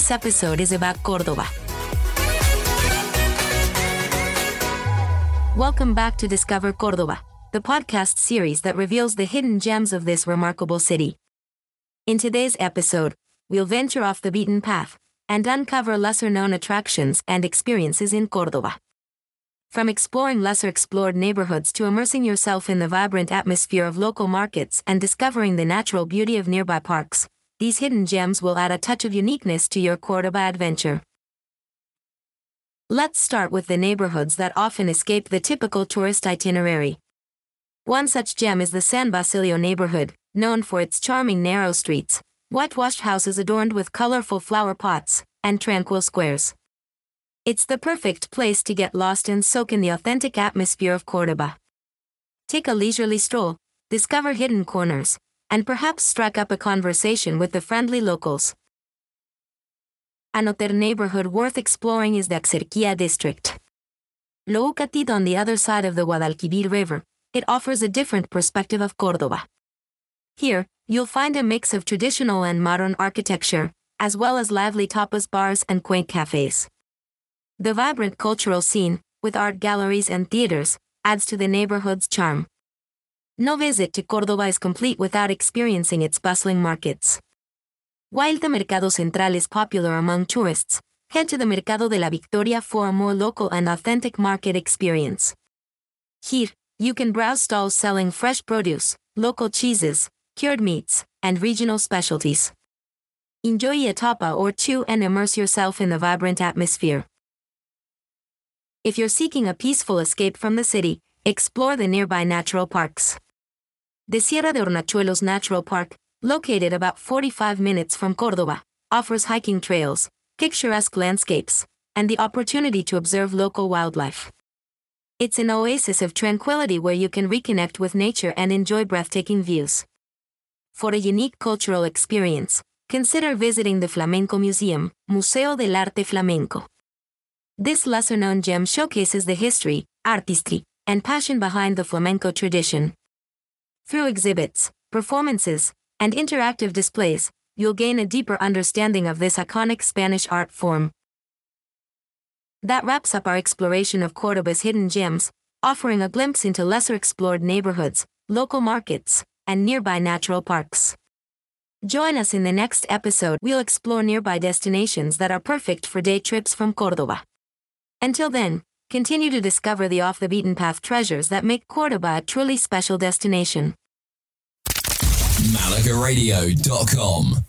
This episode is about Cordoba. Welcome back to Discover Cordoba, the podcast series that reveals the hidden gems of this remarkable city. In today's episode, we'll venture off the beaten path and uncover lesser known attractions and experiences in Cordoba. From exploring lesser explored neighborhoods to immersing yourself in the vibrant atmosphere of local markets and discovering the natural beauty of nearby parks, these hidden gems will add a touch of uniqueness to your Cordoba adventure. Let's start with the neighborhoods that often escape the typical tourist itinerary. One such gem is the San Basilio neighborhood, known for its charming narrow streets, whitewashed houses adorned with colorful flower pots, and tranquil squares. It's the perfect place to get lost and soak in the authentic atmosphere of Cordoba. Take a leisurely stroll, discover hidden corners, and perhaps strike up a conversation with the friendly locals. Another neighborhood worth exploring is the Axerquia district. Located on the other side of the Guadalquivir River, it offers a different perspective of Cordoba. Here, you'll find a mix of traditional and modern architecture, as well as lively tapas bars and quaint cafes. The vibrant cultural scene, with art galleries and theaters, adds to the neighborhood's charm. No visit to Cordoba is complete without experiencing its bustling markets. While the Mercado Central is popular among tourists, head to the Mercado de la Victoria for a more local and authentic market experience. Here, you can browse stalls selling fresh produce, local cheeses, cured meats, and regional specialties. Enjoy a tapa or two and immerse yourself in the vibrant atmosphere. If you're seeking a peaceful escape from the city, explore the nearby natural parks. The Sierra de Hornachuelos Natural Park, located about 45 minutes from Cordoba, offers hiking trails, picturesque landscapes, and the opportunity to observe local wildlife. It's an oasis of tranquility where you can reconnect with nature and enjoy breathtaking views. For a unique cultural experience, consider visiting the Flamenco Museum, Museo del Arte Flamenco. This lesser known gem showcases the history, artistry, and passion behind the flamenco tradition. Through exhibits, performances, and interactive displays, you'll gain a deeper understanding of this iconic Spanish art form. That wraps up our exploration of Cordoba's hidden gems, offering a glimpse into lesser explored neighborhoods, local markets, and nearby natural parks. Join us in the next episode. We'll explore nearby destinations that are perfect for day trips from Cordoba. Until then, continue to discover the off the beaten path treasures that make Cordoba a truly special destination. MalagaRadio.com.